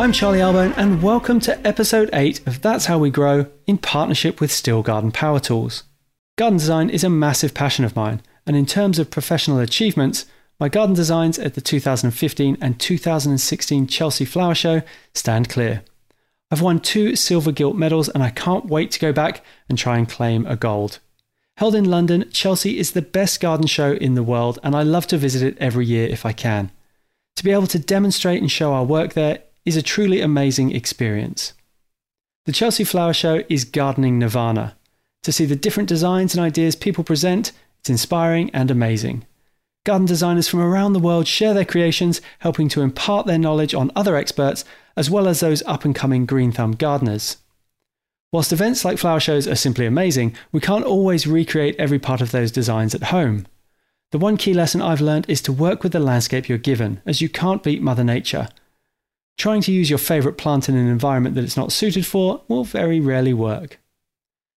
I'm Charlie Albone, and welcome to episode 8 of That's How We Grow in partnership with STIHL Garden Power Tools. Garden design is a massive passion of mine, and in terms of professional achievements, my garden designs at the 2015 and 2016 Chelsea Flower Show stand clear. I've won two silver gilt medals, and I can't wait to go back and try and claim a gold. Held in London, Chelsea is the best garden show in the world, and I love to visit it every year if I can. To be able to demonstrate and show our work there is a truly amazing experience. The Chelsea Flower Show is gardening nirvana. To see the different designs and ideas people present, it's inspiring and amazing. Garden designers from around the world share their creations, helping to impart their knowledge on other experts, as well as those up and coming green thumb gardeners. Whilst events like flower shows are simply amazing, we can't always recreate every part of those designs at home. The one key lesson I've learned is to work with the landscape you're given, as you can't beat Mother Nature. Trying to use your favourite plant in an environment that it's not suited for will very rarely work.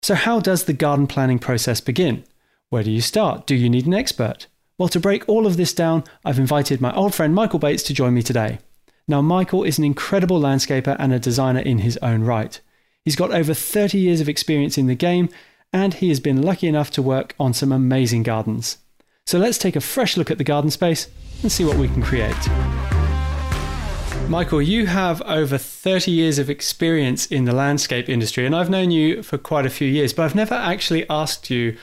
So, how does the garden planning process begin? Where do you start? Do you need an expert? Well, to break all of this down, I've invited my old friend Michael Bates to join me today. Now, Michael is an incredible landscaper and a designer in his own right. He's got over 30 years of experience in the game, and he has been lucky enough to work on some amazing gardens. So let's take a fresh look at the garden space and see what we can create. Michael, you have over 30 years of experience in the landscape industry, and I've known you for quite a few years, but I've never actually asked you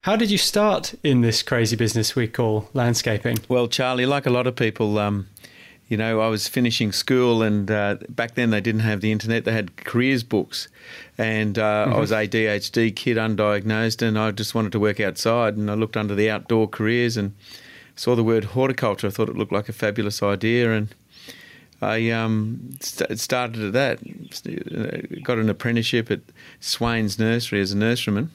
how did you start in this crazy business we call landscaping? Well, Charlie, like a lot of people, um, you know, I was finishing school, and uh, back then they didn't have the internet. They had careers books, and uh, mm-hmm. I was ADHD kid, undiagnosed, and I just wanted to work outside. And I looked under the outdoor careers and saw the word horticulture. I thought it looked like a fabulous idea, and I um, st- started at that. Got an apprenticeship at Swane's Nursery as a nurseryman.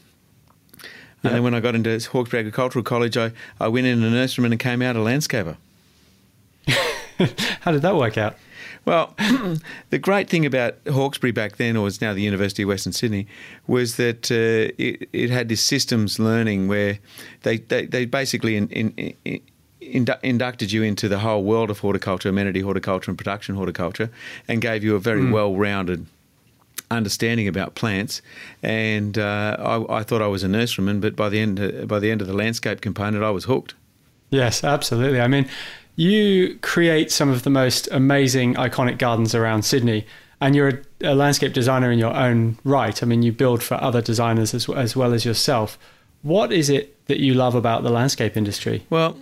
And then when I got into Hawkesbury Agricultural College, I, I went in a nurseryman and came out a landscaper. How did that work out? Well, the great thing about Hawkesbury back then, or it's now the University of Western Sydney, was that uh, it, it, had this systems learning where they, they, they basically in, in, in indu- inducted you into the whole world of horticulture, amenity horticulture, and production horticulture, and gave you a very mm. well-rounded understanding about plants. And uh, I, I, thought I was a nurseryman, but by the end of, by the end of the landscape component, I was hooked. Yes, absolutely. I mean, you create some of the most amazing, iconic gardens around Sydney. And you're a, a landscape designer in your own right. I mean, you build for other designers as, as well as yourself. What is it that you love about the landscape industry? Well,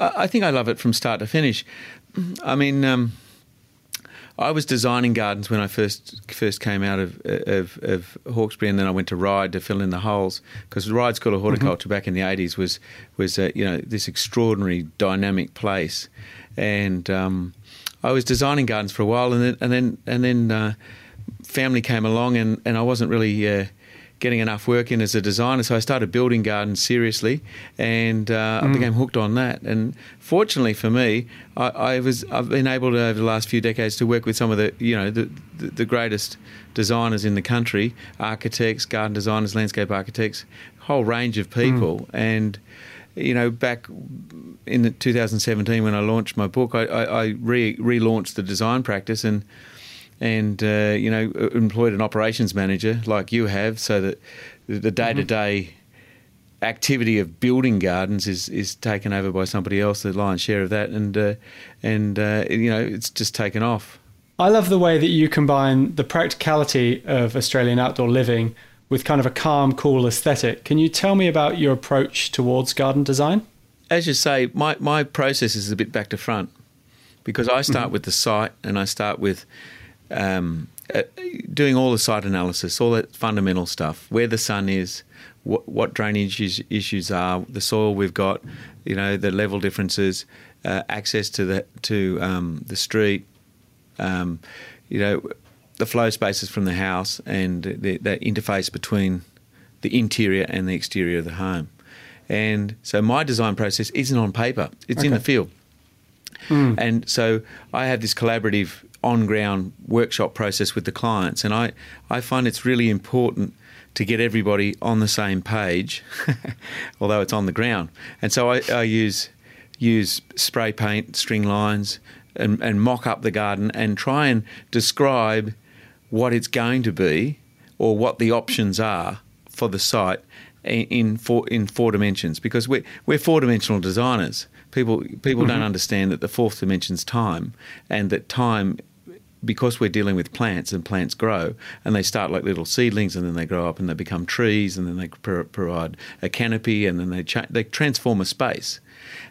I, think I love it from start to finish. I mean, um, I was designing gardens when I first first came out of, of, of Hawkesbury, and then I went to Ryde to fill in the holes because Ryde School of Horticulture mm-hmm. back in the eighties was was uh, you know this extraordinary dynamic place, and um, I was designing gardens for a while, and then and then and then uh, family came along, and, and I wasn't really uh, getting enough work in as a designer. So I started building gardens seriously, and uh, mm. I became hooked on that. And fortunately for me, I, I, was I've been able to over the last few decades to work with some of the you know the the, greatest designers in the country, architects, garden designers, landscape architects, whole range of people, mm. and you know, back in 2017 when I launched my book, I, I, I re- relaunched the design practice and and uh, you know employed an operations manager like you have, so that the day to day activity of building gardens is is taken over by somebody else, the lion's share of that, and uh, and uh, you know it's just taken off. I love the way that you combine the practicality of Australian outdoor living with kind of a calm, cool aesthetic. Can you tell me about your approach towards garden design? As you say, my, my process is a bit back to front because I start mm-hmm. with the site and I start with um, uh, doing all the site analysis, all that fundamental stuff, where the sun is, what, what drainage is, issues are, the soil we've got, you know, the level differences, uh, access to the to um, the street, um, you know, the flow spaces from the house, and the, the interface between the interior and the exterior of the home. And so my design process isn't on paper; it's okay. in the field. Mm. And so I have this collaborative on ground workshop process with the clients. And I, I find it's really important to get everybody on the same page, although it's on the ground. And so I, I use use spray paint, string lines, and, and mock up the garden and try and describe what it's going to be or what the options are for the site in, in four in four dimensions because we're we're four dimensional designers. People people don't mm-hmm. understand that the fourth dimension's time and that time because we're dealing with plants and plants grow and they start like little seedlings and then they grow up and they become trees and then they pro- provide a canopy and then they cha- they transform a space.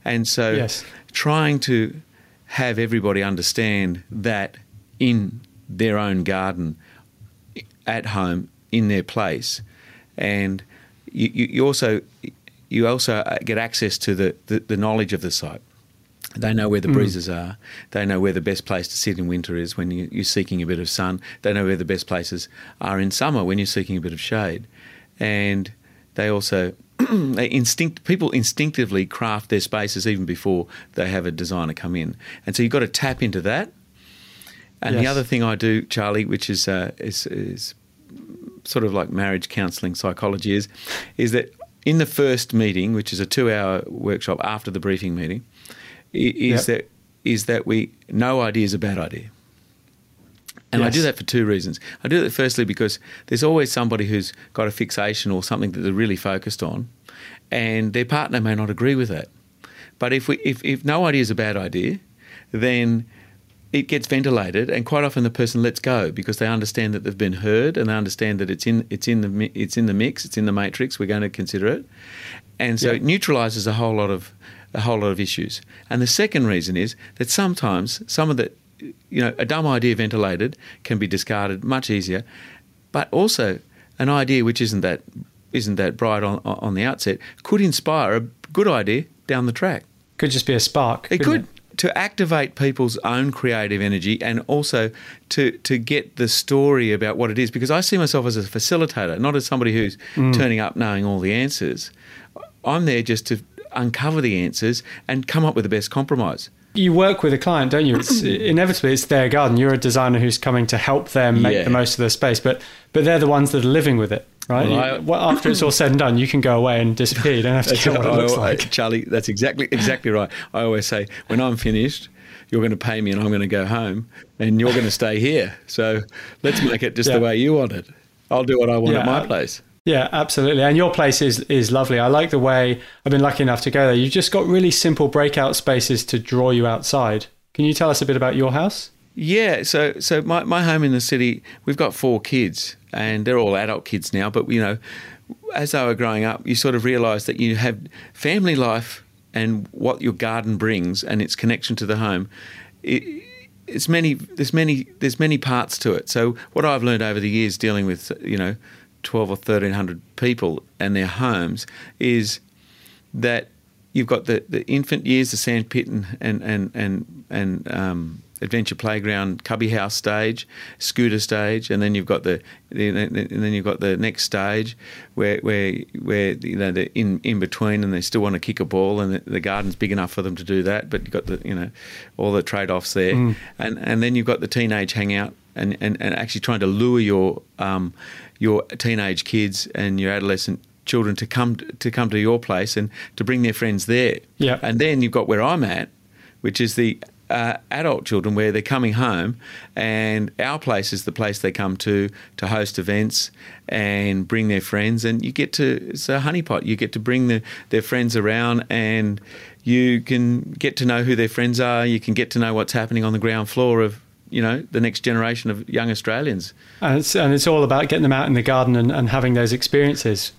And so Yes. trying to have everybody understand that in their own garden at home in their place and you, you, you also you also get access to the, the, the knowledge of the site they know where the breezes are. They know where the best place to sit in winter is when you, you're seeking a bit of sun. They know where the best places are in summer when you're seeking a bit of shade. And they also they instinct people instinctively craft their spaces even before they have a designer come in. And so you've got to tap into that. And the other thing I do, Charlie, which is uh, is, is sort of like marriage counselling psychology is, is that in the first meeting, which is a two-hour workshop after the briefing meeting, is Yep. that is that we no idea is a bad idea. And I do that for two reasons. I do that firstly because there's always somebody who's got a fixation or something that they're really focused on, and their partner may not agree with that. But if we if, if no idea is a bad idea, then it gets ventilated, and quite often the person lets go because they understand that they've been heard and they understand that it's in it's in the it's in the mix, it's in the matrix. We're going to consider it, and so Yeah. it neutralises a whole lot of a whole lot of issues. And the second reason is that sometimes some of the you know a dumb idea ventilated can be discarded much easier, but also an idea which isn't that isn't that bright on on the outset could inspire a good idea down the track. Could just be a spark. It could to activate people's own creative energy and also to to get the story about what it is because I see myself as a facilitator, not as somebody who's mm. turning up knowing all the answers. I'm there just to uncover the answers and come up with the best compromise. you work with a client, don't you? It's inevitably it's their garden. You're a designer who's coming to help them make Yeah. the most of their space, but but they're the ones that are living with it, right? Well, You- well, after it's all said and done, you can go away and disappear. You don't have to care what it looks like. Charlie, that's exactly exactly right. I always say when I'm finished, you're going to pay me and I'm going to go home and you're going to stay here. So let's make it just Yeah. the way you want it. I'll do what I want Yeah, at my place. Yeah, absolutely. And your place is is lovely. I like the way I've been lucky enough to go there. You've just got really simple breakout spaces to draw you outside. Can you tell us a bit about your house? Yeah, so so my, my home in the city, we've got four kids, and they're all adult kids now. But you know, as they were growing up, you sort of realise that you have family life and what your garden brings and its connection to the home. It, it's many there's many there's many parts to it. So what I've learned over the years dealing with you know twelve or thirteen hundred people and their homes is that you've got the, the infant years, the sand pit and and and and, and um, adventure playground, cubby house stage, scooter stage, and then you've got the and then you've got the next stage where where where you know they're in in between and they still want to kick a ball and the, the garden's big enough for them to do that, but you've got the you know all the trade offs there, and and then you've got the teenage hangout and, and, and actually trying to lure your um, your teenage kids and your adolescent children to come to come to your place and to bring their friends there. Yeah. And then you've got where I'm at, which is the uh, adult children where they're coming home, and our place is the place they come to to host events and bring their friends, and you get to it's a honeypot. You get to bring the, their friends around, and you can get to know who their friends are. You can get to know what's happening on the ground floor of you know the next generation of young Australians. And it's, and it's all about getting them out in the garden and, and having those experiences,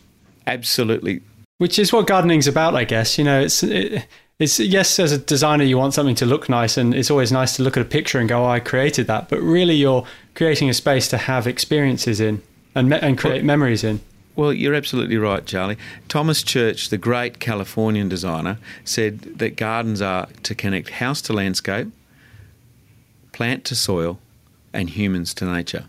Absolutely which is what gardening's about, I guess. You know, it's it, it's yes, as a designer, you want something to look nice, and it's always nice to look at a picture and go, "Oh, I created that." But really, you're creating a space to have experiences in and me- and create memories in. Well, you're absolutely right, Charlie. Thomas Church, the great Californian designer, said that gardens are to connect house to landscape, plant to soil, and humans to nature.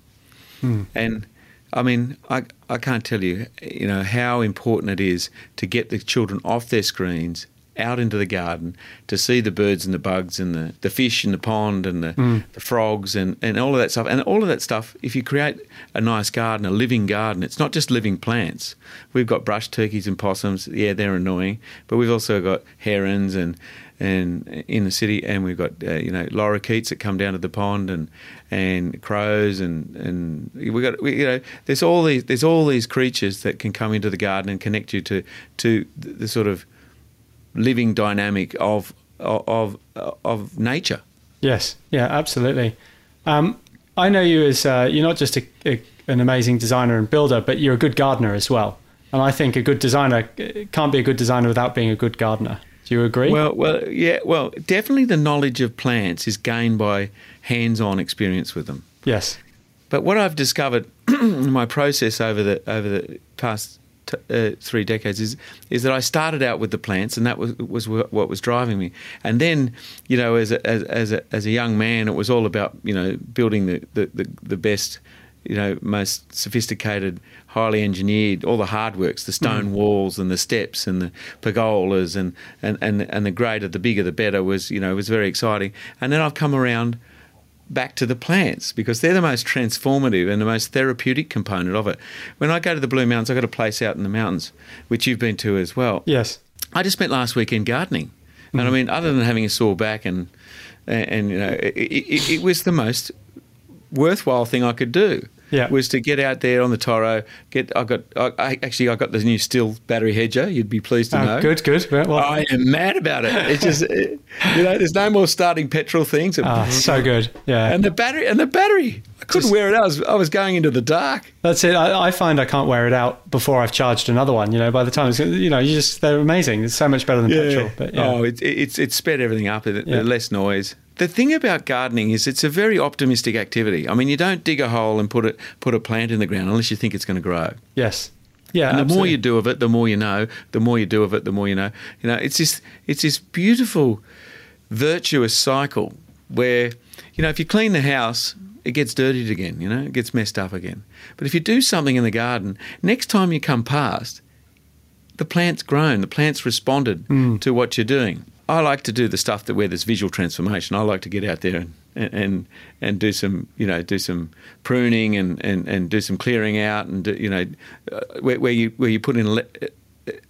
Hmm. And I mean, I, I can't tell you, you know, how important it is to get the children off their screens out into the garden to see the birds and the bugs and the, the fish in the pond and the, hmm. the frogs and, and all of that stuff. And all of that stuff, if you create a nice garden, a living garden, it's not just living plants. We've got brush turkeys and possums. Yeah, they're annoying. But we've also got herons and and in the city, and we've got uh, you know lorikeets that come down to the pond, and and crows, and and we got we, you know there's all these there's all these creatures that can come into the garden and connect you to to the, sort of living dynamic of of of nature. Yes, yeah, absolutely. Um, I know you as uh, you're not just a, a, an amazing designer and builder, but you're a good gardener as well. And I think a good designer can't be a good designer without being a good gardener. Do you agree? Well, well, yeah, well, definitely the knowledge of plants is gained by hands-on experience with them. Yes. But what I've discovered in my process over the over the past t- uh, three decades is is that I started out with the plants, and that was was what was driving me. And then, you know, as a, as as a, as a young man, it was all about you know building the the, the, the best you know, most sophisticated, highly engineered, all the hard works, the stone mm. walls and the steps and the pergolas and, and, and, and the greater, the bigger, the better was, you know, was very exciting. And then I've come around back to the plants because they're the most transformative and the most therapeutic component of it. When I go to the Blue Mountains, I've got a place out in the mountains, which you've been to as well. Yes. I just spent last weekend gardening. Mm-hmm. And I mean, other than having a sore back and, and, and you know, it, it, it was the most worthwhile thing I could do. Yeah. was to get out there on the Toro. Get I got I, I actually I got the new STIHL battery hedger. You'd be pleased to oh, know. Good, good. Well, I am mad about it. It's just you know, there's no more starting petrol things. Oh, so good. Yeah. And the battery and the battery. I couldn't just, wear it out. I was, I was, going into the dark. That's it. I, I, find I can't wear it out before I've charged another one. You know, by the time it's you know, you just they're amazing. It's so much better than yeah. petrol. But yeah. oh, it, it's it's sped everything up. Yeah. Less noise. The thing about gardening is it's a very optimistic activity. I mean, you don't dig a hole and put it put a plant in the ground unless you think it's going to grow. Yes. Yeah. And the absolutely. more you do of it, the more you know. The more you do of it, the more you know. You know, it's this it's this beautiful, virtuous cycle where you know if you clean the house, it gets dirtied again. You know, it gets messed up again. But if you do something in the garden, next time you come past, the plant's grown. The plant's responded Mm. to what you're doing. I like to do the stuff that where there's visual transformation. I like to get out there and and and do some you know do some pruning and and, and do some clearing out and do, you know uh, where, where you where you put in le-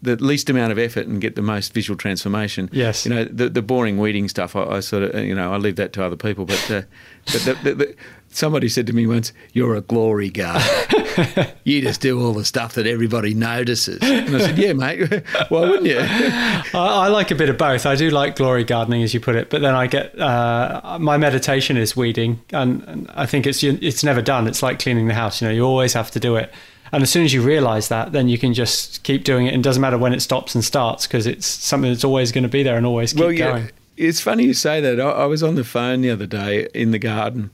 the least amount of effort and get the most visual transformation. Yes. You know the the boring weeding stuff. I, I sort of you know I leave that to other people. But uh, but the, the, the, somebody said to me once, "You're a glory gardener. you just do all the stuff that everybody notices." And I said, "Yeah, mate. Why wouldn't you?" I, I, like a bit of both. I do like glory gardening, as you put it, but then I get uh, my meditation is weeding, and, and I think it's it's never done. It's like cleaning the house. You know, you always have to do it. And as soon as you realize that, then you can just keep doing it. And it doesn't matter when it stops and starts because it's something that's always going to be there and always keep well, yeah, going. It's funny you say that. I, I was on the phone the other day in the garden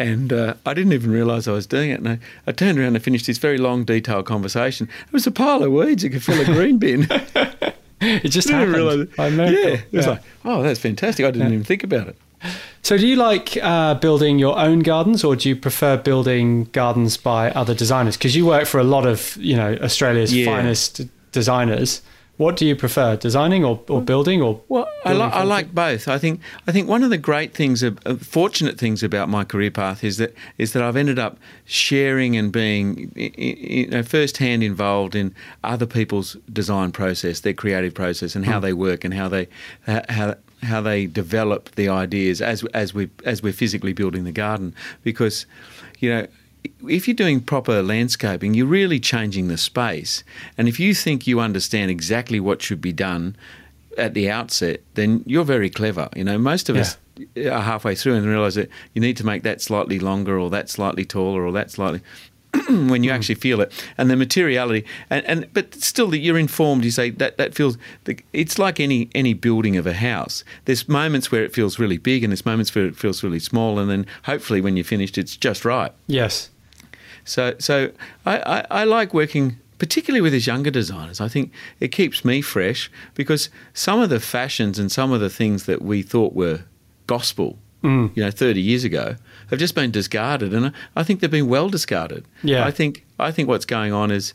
and uh, I didn't even realise I was doing it. And I, I, turned around and finished this very long, detailed conversation. It was a pile of weeds you could fill a green bin. it just happened. Realise I yeah, it was yeah. like, oh, that's fantastic. I didn't yeah. even think about it. So, do you like uh, building your own gardens, or do you prefer building gardens by other designers? Because you work for a lot of, you know, Australia's yeah. finest designers. What do you prefer, designing or, or building? Or well, I, li- I, like both. I think I think one of the great things, uh, fortunate things about my career path is that is that I've ended up sharing and being you know, firsthand involved in other people's design process, their creative process, and how mm. they work and how they how how they develop the ideas as as we as we're physically building the garden because you know if you're doing proper landscaping you're really changing the space and if you think you understand exactly what should be done at the outset then you're very clever you know most of yeah. us are halfway through and realize that you need to make that slightly longer or that slightly taller or that slightly when you mm. actually feel it and the materiality. And, and but still that you're informed you say that that feels it's like any any building of a house. There's moments where it feels really big and there's moments where it feels really small and then hopefully when you're finished it's just right. Yes. So so I, I, I like working particularly with his younger designers, I think it keeps me fresh because some of the fashions and some of the things that we thought were gospel, mm. you know, 30 years ago, have just been discarded, and I think they've been well discarded. Yeah. I think I think what's going on is,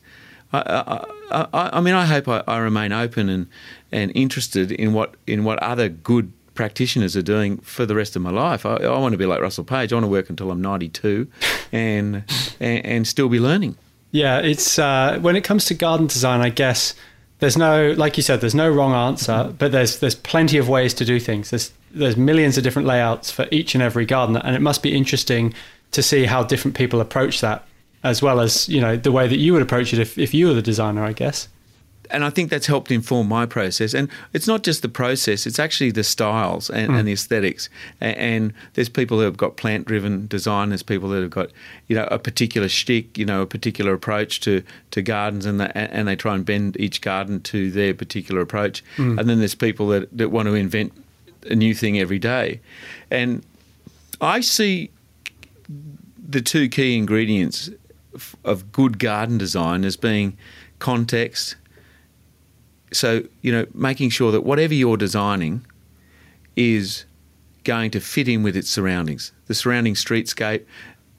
I, I, I, I mean, I hope I, I remain open and, and interested in what in what other good practitioners are doing for the rest of my life. I, I want to be like Russell Page. I want to work until I'm 92 and, and, and still be learning. Yeah, it's uh, when it comes to garden design, I guess there's no, like you said, there's no wrong answer, mm-hmm. but there's there's plenty of ways to do things. There's there's millions of different layouts for each and every garden, and it must be interesting to see how different people approach that, as well as you know the way that you would approach it if, if you were the designer, I guess and I think that's helped inform my process. And it's not just the process; it's actually the styles and, mm. and the aesthetics. And, and, there's people who have got plant-driven design. There's people that have got, you know, a particular shtick, you know, a particular approach to, to gardens, and they, and they try and bend each garden to their particular approach. Mm. And then there's people that, that want to invent a new thing every day. And I see the two key ingredients of good garden design as being context so you know, making sure that whatever you're designing is going to fit in with its surroundings, the surrounding streetscape,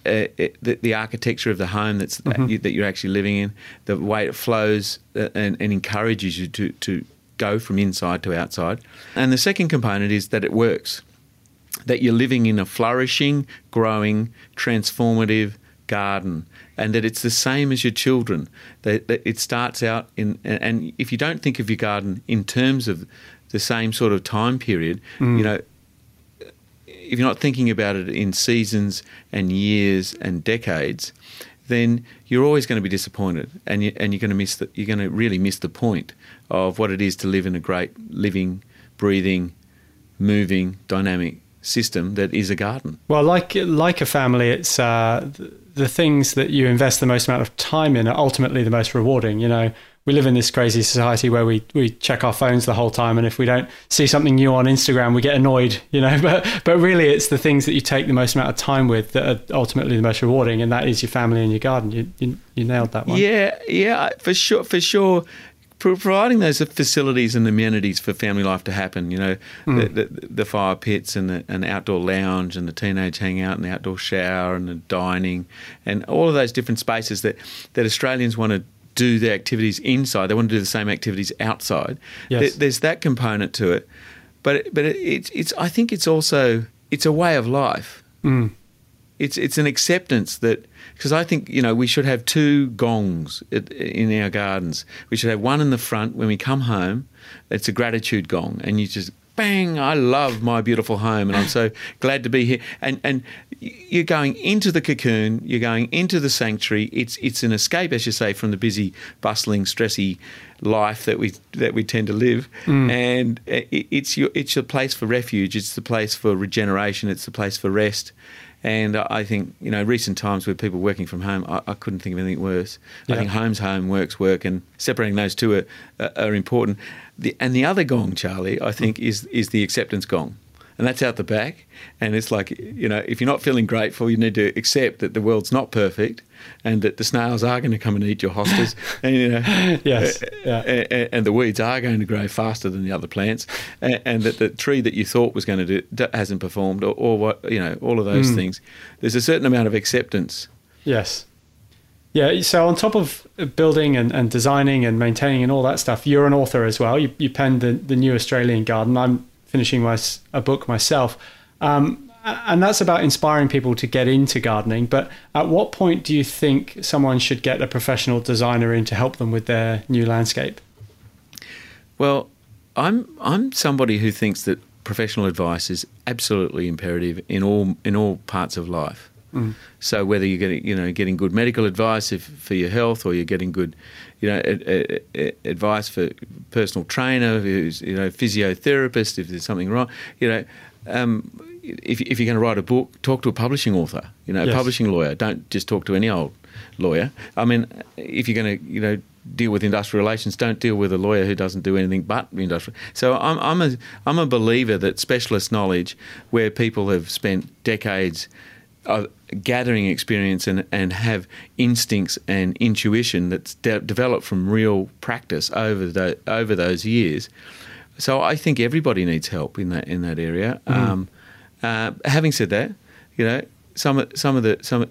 uh, it, the, the, architecture of the home that's mm-hmm. that, you, that, you're actually living in, the way it flows uh, and, and, encourages you to, to go from inside to outside. And the second component is that it works, that you're living in a flourishing, growing, transformative garden and that it's the same as your children. That, that it starts out in, and if you don't think of your garden in terms of the same sort of time period, mm. you know, if you're not thinking about it in seasons and years and decades, then you're always going to be disappointed, and you, and you're going to miss the, you're going to really miss the point of what it is to live in a great living, breathing, moving, dynamic system that is a garden. Well, like like a family, it's uh, the things that you invest the most amount of time in are ultimately the most rewarding. You know, we live in this crazy society where we, we check our phones the whole time, and if we don't see something new on Instagram, we get annoyed. You know, but but really, it's the things that you take the most amount of time with that are ultimately the most rewarding, and that is your family and your garden. You you, you nailed that one. Yeah, yeah, for sure, for sure providing those facilities and amenities for family life to happen. You know, mm. the, the, the, fire pits and the an outdoor lounge and the teenage hangout and the outdoor shower and the dining and all of those different spaces that, that Australians want to do their activities inside. They want to do the same activities outside. Yes. There, there's that component to it, but but it, it's it's I think it's also it's a way of life. Mm. It's it's an acceptance that because I think you know we should have two gongs in our gardens. We should have one in the front when we come home. It's a gratitude gong, and you just bang! I love my beautiful home, and I'm so glad to be here. And and you're going into the cocoon. You're going into the sanctuary. It's it's an escape, as you say, from the busy, bustling, stressy life that we that we tend to live. Mm. And it's your it's your place for refuge. It's the place for regeneration. It's the place for rest. And I think, you know, recent times with people working from home, I, I couldn't think of anything worse. Yeah. I think home's home, work's work, and separating those two are, are important. The, and the other gong, Charlie, I think, is, is the acceptance gong and that's out the back. And it's like, you know, if you're not feeling grateful, you need to accept that the world's not perfect and that the snails are going to come and eat your hostas. and, you know, yes, yeah. and, and, the weeds are going to grow faster than the other plants. And, and, that the tree that you thought was going to do hasn't performed or, or what, you know, all of those mm. things. There's a certain amount of acceptance. Yes. Yeah, so on top of building and, and designing and maintaining and all that stuff, you're an author as well. You, you penned the, the New Australian Garden. I'm finishing my, a book myself. Um, and that's about inspiring people to get into gardening. But at what point do you think someone should get a professional designer in to help them with their new landscape? Well, I'm I'm somebody who thinks that professional advice is absolutely imperative in all in all parts of life. Mm. So whether you're getting, you know, getting good medical advice if, for your health, or you're getting good, you know, a, a, a advice for personal trainer, who's you know, physiotherapist if there's something wrong, you know, um, if, if you're going to write a book, talk to a publishing author, you know, yes. a publishing lawyer. Don't just talk to any old lawyer. I mean, if you're going to, you know, deal with industrial relations, don't deal with a lawyer who doesn't do anything but industrial. So I'm, I'm a I'm a believer that specialist knowledge, where people have spent decades uh, gathering experience and, and have instincts and intuition that's de- developed from real practice over the, over those years. So I think everybody needs help in that in that area. Mm. Um, uh, having said that, you know some some of the some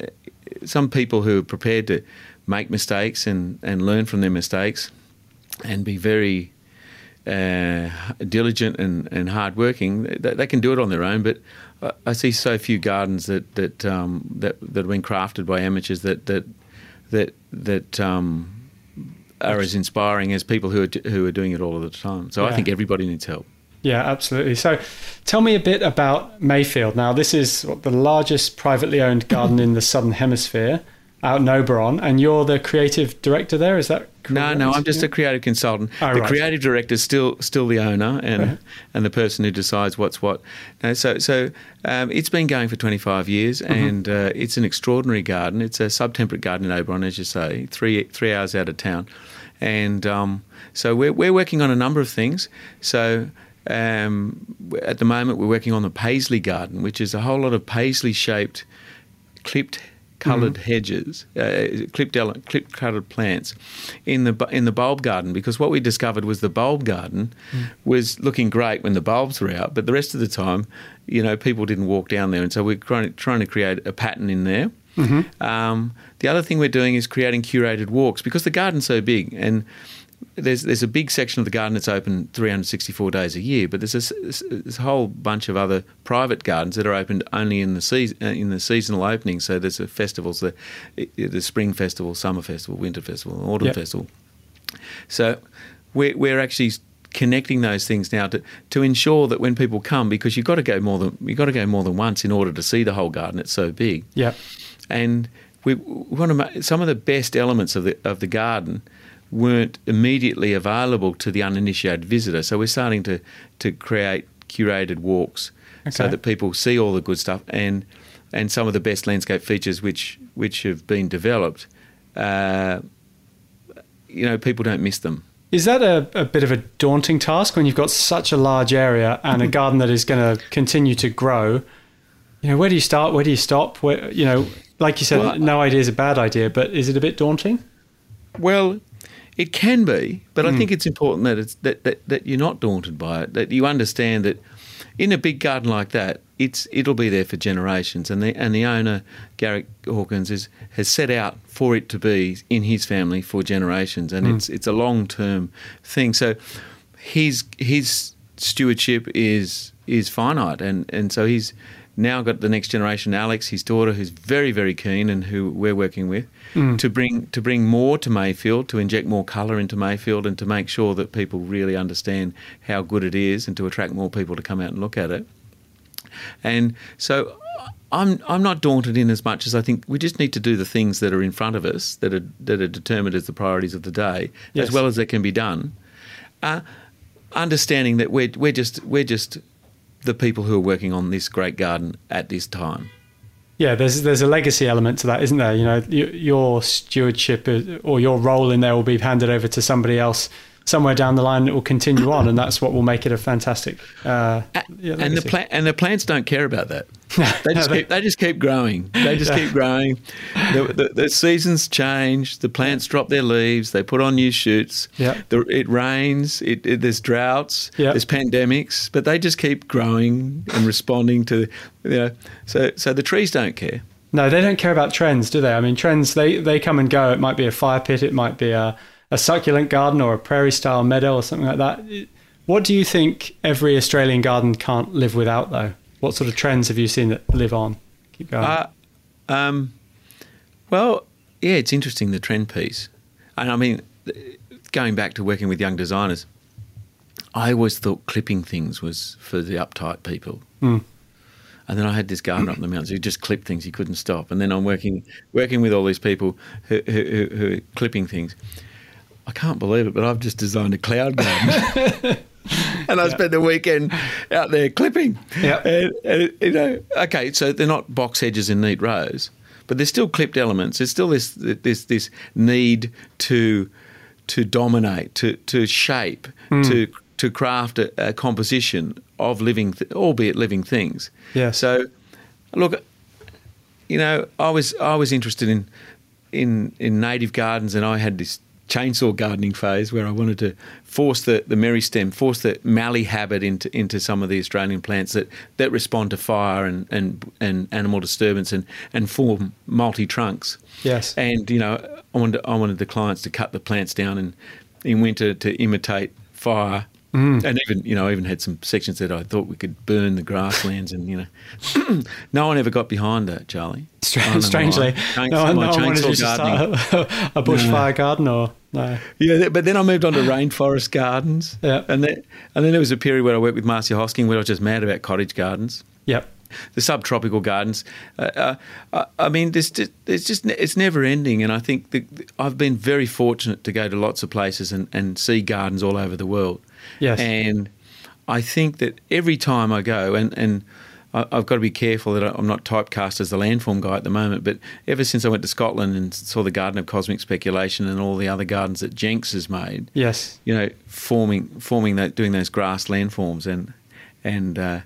some people who are prepared to make mistakes and, and learn from their mistakes and be very uh, diligent and, and hardworking, they, they can do it on their own. But I, I see so few gardens that that um, that that have been crafted by amateurs that that that that um, are as inspiring as people who are who are doing it all of the time. So I think everybody needs help. Yeah, absolutely. So tell me a bit about Mayfield. Now, this is the largest privately owned garden in the Southern Hemisphere out in Oberon, and you're the creative director there. Is that? No, no, I'm just a creative consultant. Oh, the right. creative director is still still the owner and Right. and the person who decides what's what. No, so so um, it's been going for 25 years, Mm-hmm. and uh, it's an extraordinary garden. It's a subtemperate garden in Oberon, as you say, three three hours out of town, and um, so we're we're working on a number of things. So. Um, at the moment, we're working on the Paisley Garden, which is a whole lot of paisley-shaped, clipped coloured hedges, uh, clipped ele- clipped coloured plants in the in the bulb garden because what we discovered was the bulb garden was looking great when the bulbs were out, but the rest of the time, you know, people didn't walk down there, and so we're trying, trying to create a pattern in there. Um, the other thing we're doing is creating curated walks because the garden's so big and there's there's a big section of the garden that's open 364 days a year, but there's a, a whole bunch of other private gardens that are opened only in the season uh, in the seasonal opening. So there's the festivals, the the spring festival, summer festival, winter festival, autumn Yep. festival. So we're we're actually connecting those things now to, to ensure that when people come, because you've got to go more than you've got to go more than once in order to see the whole garden. It's so big Yeah. and we, we want to make some of the best elements of the of the garden weren't immediately available to the uninitiated visitor. So we're starting to to create curated walks so that people see all the good stuff and and some of the best landscape features which which have been developed. Uh, you know, people don't miss them. Is that a, a bit of a daunting task when you've got such a large area and a garden that is going to continue to grow? You know, where do you start? Where do you stop? Where, you know, like you said, Well, no idea is a bad idea, but is it a bit daunting? Well, it can be, but I hmm. think it's important that it's that, that, that you're not daunted by it. That you understand that in a big garden like that, it's it'll be there for generations, and the and the owner Garrick Hawkins is has set out for it to be in his family for generations, and hmm. it's it's a long term thing. So his his stewardship is is finite, and and so he's now got the next generation, Alex, his daughter, who's very very keen, and who we're working with to bring to bring more to Mayfield, to inject more colour into Mayfield, and to make sure that people really understand how good it is, and to attract more people to come out and look at it. And so I'm I'm not daunted in as much as I think we just need to do the things that are in front of us that are that are determined as the priorities of the day, Yes. as well as they can be done. Uh, understanding that we're we're just we're just the people who are working on this great garden at this time. Yeah, there's there's a legacy element to that, isn't there? You know, y- your stewardship uh, or your role in there will be handed over to somebody else somewhere down the line. It will continue on, and that's what will make it a fantastic. Uh, yeah, and the plant and the plants don't care about that. They just keep, they just keep growing. They just keep growing. The, the, the seasons change. The plants drop their leaves. They put on new shoots. Yeah. The, it rains. It, it, there's droughts. There's pandemics. But they just keep growing and responding to, you know. So so the trees don't care. No, they don't care about trends, do they? I mean, trends they they come and go. It might be a fire pit, it might be a, a succulent garden or a prairie style meadow or something like that. What do you think every Australian garden can't live without, though? What sort of trends have you seen that live on? Keep going. Uh, um, well, yeah, it's interesting the trend piece, and I mean, going back to working with young designers, I always thought clipping things was for the uptight people. Mm. And then I had this gardener up in the mountains who just clipped things; he couldn't stop. And then I'm working working with all these people who, who, who, who are clipping things. I can't believe it, but I've just designed a cloud garden. and I spent the weekend out there clipping. Yeah. And, and, you know, okay, so they're not box hedges in neat rows, but there's still clipped elements. There's still this this this need to to dominate, to to shape, hmm. to to craft a, a composition of living, th- albeit living things. Yeah. So, look, you know, I was I was interested in in in native gardens, and I had this chainsaw gardening phase where I wanted to force the, the meristem, force the mallee habit into into some of the Australian plants that, that respond to fire and, and, and animal disturbance and, and form multi trunks. Yes. And you know, I wanted I wanted the clients to cut the plants down and in winter to imitate fire. Mm. And even you know, I even had some sections that I thought we could burn the grasslands, and you know, no one ever got behind that, Charlie. Strange, strangely, no, one- no one wanted to start a, a bushfire garden or no. Yeah, but then I moved on to rainforest gardens. Yeah. And then, and then there was a period where I worked with Marcia Hosking where I was just mad about cottage gardens, Yep. the subtropical gardens. Uh, uh, I- I mean, there's just, it's just it's never ending. And I think the, I've been very fortunate to go to lots of places and, and see gardens all over the world. Yes. And I think that every time I go, and, and I've got to be careful that I'm not typecast as the landform guy at the moment, but ever since I went to Scotland and saw the Garden of Cosmic Speculation and all the other gardens that Jencks has made, Yes. you know, forming forming that doing those grass landforms and and uh,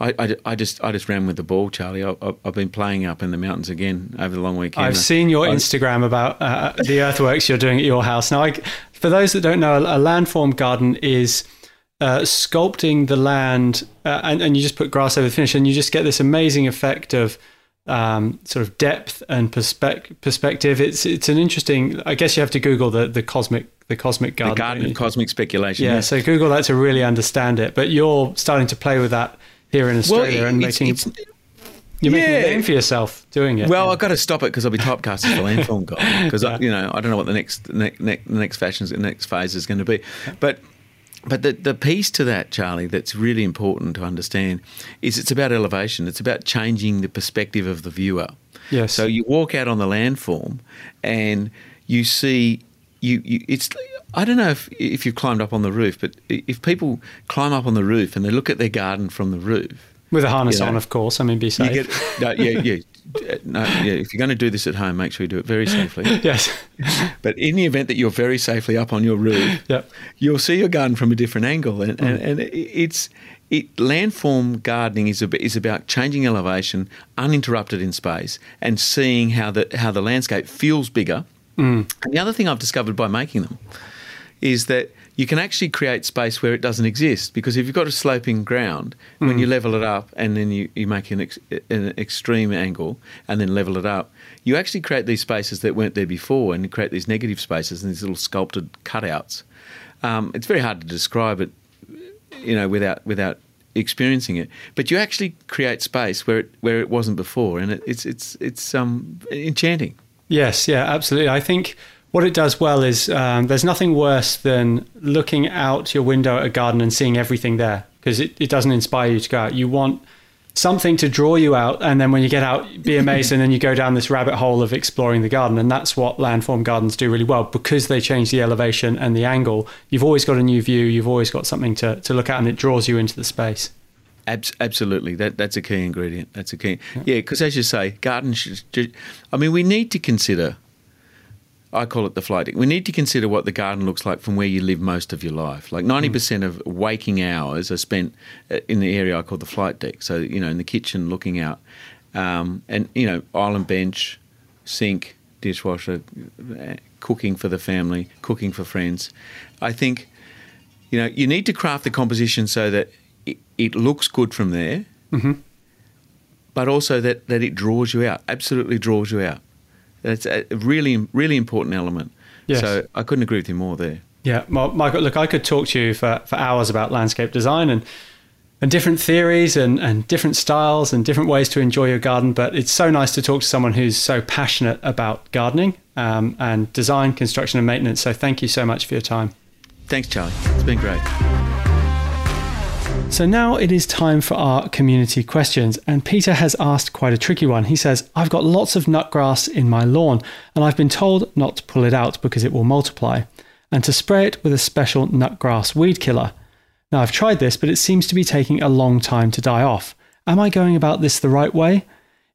I, I, I just I just ran with the ball, Charlie. I, I, I've been playing up in the mountains again over the long weekend. I've seen your I- Instagram about uh, the earthworks you're doing at your house. Now, I, for those that don't know, a, a landform garden is uh, sculpting the land, uh, and, and you just put grass over the finish, and you just get this amazing effect of um, sort of depth and perspec- perspective. It's it's an interesting. I guess you have to Google the the cosmic the cosmic the garden. Garden of? Cosmic Speculation. yeah, so Google that to really understand it. But you're starting to play with that here in Australia and it's- making it's- you're making a yeah. name for yourself doing it. Well, yeah. I've got to stop it because I'll be typecast as the landform guy. Because Yeah. you know I don't know what the next next next, next fashion the next phase is going to be, but. But the, the piece to that, Charlie, that's really important to understand is it's about elevation. It's about changing the perspective of the viewer. yes. So you walk out on the landform and you see you, you it's I don't know if if you've climbed up on the roof, but if people climb up on the roof and they look at their garden from the roof, with a harness you know, on, of course. I mean, be safe. get no, yeah yeah. No, yeah, if you're going to do this at home, make sure you do it very safely. yes. But in the event that you're very safely up on your roof, Yep. you'll see your garden from a different angle, and, and, mm. and it's it landform gardening is a, is about changing elevation, uninterrupted in space, and seeing how the how the landscape feels bigger. Mm. And the other thing I've discovered by making them is that you can actually create space where it doesn't exist because if you've got a sloping ground, when you level it up and then you, you make an, ex, an extreme angle and then level it up, you actually create these spaces that weren't there before and you create these negative spaces and these little sculpted cutouts. Um, it's very hard to describe it, you know, without without experiencing it. But you actually create space where it where it wasn't before, and it, it's it's it's um, enchanting. Yes, yeah, absolutely. I think what it does well is um, there's nothing worse than looking out your window at a garden and seeing everything there because it, it doesn't inspire you to go out. You want something to draw you out, and then when you get out, be amazed, and then you go down this rabbit hole of exploring the garden. And that's what landform gardens do really well because they change the elevation and the angle. You've always got a new view, you've always got something to, to look at, and it draws you into the space. Absolutely, that that's a key ingredient. That's a key. Yeah, because as you say, gardens. Should, I mean, we need to consider. I call it the flight deck. We need to consider what the garden looks like from where you live most of your life. Like ninety percent of waking hours are spent uh, in the area I call the flight deck. So you know, in the kitchen, looking out, um, and you know, island bench, sink, dishwasher, uh, cooking for the family, cooking for friends. I think you know you need to craft the composition so that it, it looks good from there, but also that, that it draws you out. Absolutely draws you out. That's a really really important element. Yes. So I couldn't agree with you more there. Yeah, well, Michael, look, I could talk to you for, for hours about landscape design and and different theories and, and different styles and different ways to enjoy your garden. But it's so nice to talk to someone who's so passionate about gardening um, and design, construction, and maintenance. So thank you so much for your time. Thanks, Charlie. It's been great. So now it is time for our community questions. And Peter has asked quite a tricky one. He says, I've got lots of nutgrass in my lawn, and I've been told not to pull it out because it will multiply, and to spray it with a special nutgrass weed killer. Now, I've tried this, but it seems to be taking a long time to die off. Am I going about this the right way?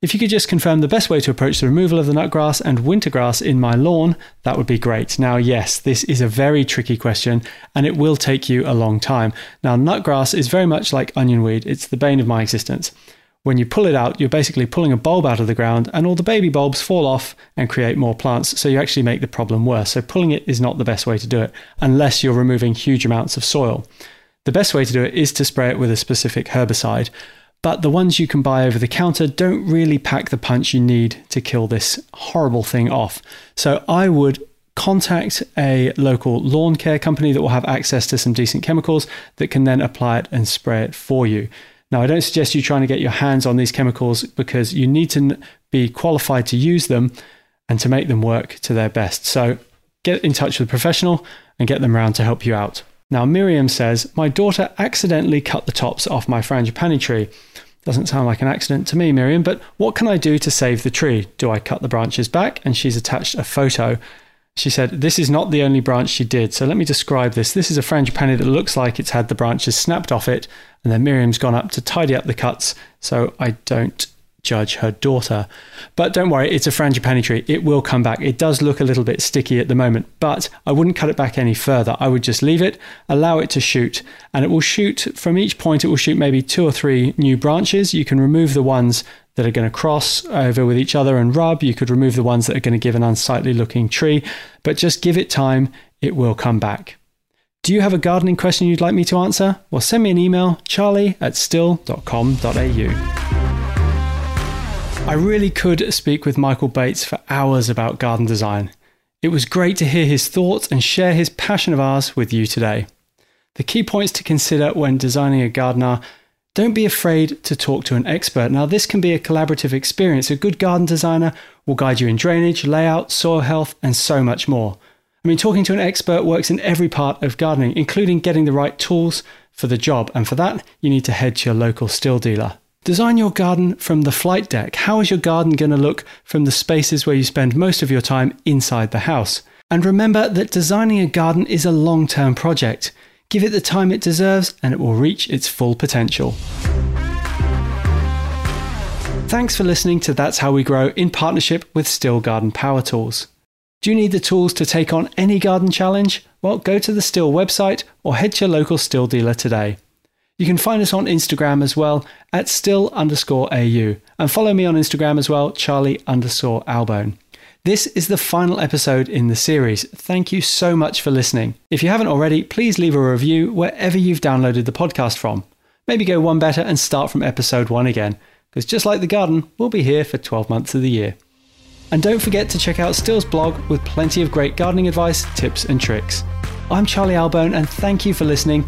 If you could just confirm the best way to approach the removal of the nutgrass and wintergrass in my lawn, that would be great. Now, yes, this is a very tricky question and it will take you a long time. Now, nutgrass is very much like onion weed, it's the bane of my existence. When you pull it out, you're basically pulling a bulb out of the ground and all the baby bulbs fall off and create more plants. So you actually make the problem worse. So pulling it is not the best way to do it unless you're removing huge amounts of soil. The best way to do it is to spray it with a specific herbicide. But the ones you can buy over the counter don't really pack the punch you need to kill this horrible thing off. So I would contact a local lawn care company that will have access to some decent chemicals that can then apply it and spray it for you. Now, I don't suggest you trying to get your hands on these chemicals because you need to be qualified to use them and to make them work to their best. So get in touch with a professional and get them around to help you out. Now, Miriam says, My daughter accidentally cut the tops off my frangipani tree. Doesn't sound like an accident to me, Miriam, but what can I do to save the tree? Do I cut the branches back? And she's attached a photo. She said, This is not the only branch she did. So let me describe this. This is a frangipani that looks like it's had the branches snapped off it, and then Miriam's gone up to tidy up the cuts. So I don't judge her daughter. But don't worry, it's a frangipani tree. It will come back. It does look a little bit sticky at the moment, but I wouldn't cut it back any further. I would just leave it, allow it to shoot, and it will shoot from each point, it will shoot maybe two or three new branches. You can remove the ones that are going to cross over with each other and rub. You could remove the ones that are going to give an unsightly looking tree, but just give it time, it will come back. Do you have a gardening question you'd like me to answer? Well, send me an email, charlie at stihl.com.au. I really could speak with Michael Bates for hours about garden design. It was great to hear his thoughts and share his passion of ours with you today. The key points to consider when designing a garden are don't be afraid to talk to an expert. Now, this can be a collaborative experience. A good garden designer will guide you in drainage, layout, soil health, and so much more. I mean, talking to an expert works in every part of gardening, including getting the right tools for the job. And for that, you need to head to your local Stihl dealer. Design your garden from the flight deck. How is your garden going to look from the spaces where you spend most of your time inside the house? And remember that designing a garden is a long term project. Give it the time it deserves and it will reach its full potential. Thanks for listening to That's How We Grow in partnership with Stihl Garden Power Tools. Do you need the tools to take on any garden challenge? Well, go to the Stihl website or head to your local Stihl dealer today. You can find us on Instagram as well at stihl underscore au and follow me on Instagram as well, Charlie underscore Albone. This is the final episode in the series. Thank you so much for listening. If you haven't already, please leave a review wherever you've downloaded the podcast from. Maybe go one better and start from episode one again, because just like the garden, we'll be here for 12 months of the year. And don't forget to check out Stihl's blog with plenty of great gardening advice, tips, and tricks. I'm Charlie Albone, and thank you for listening.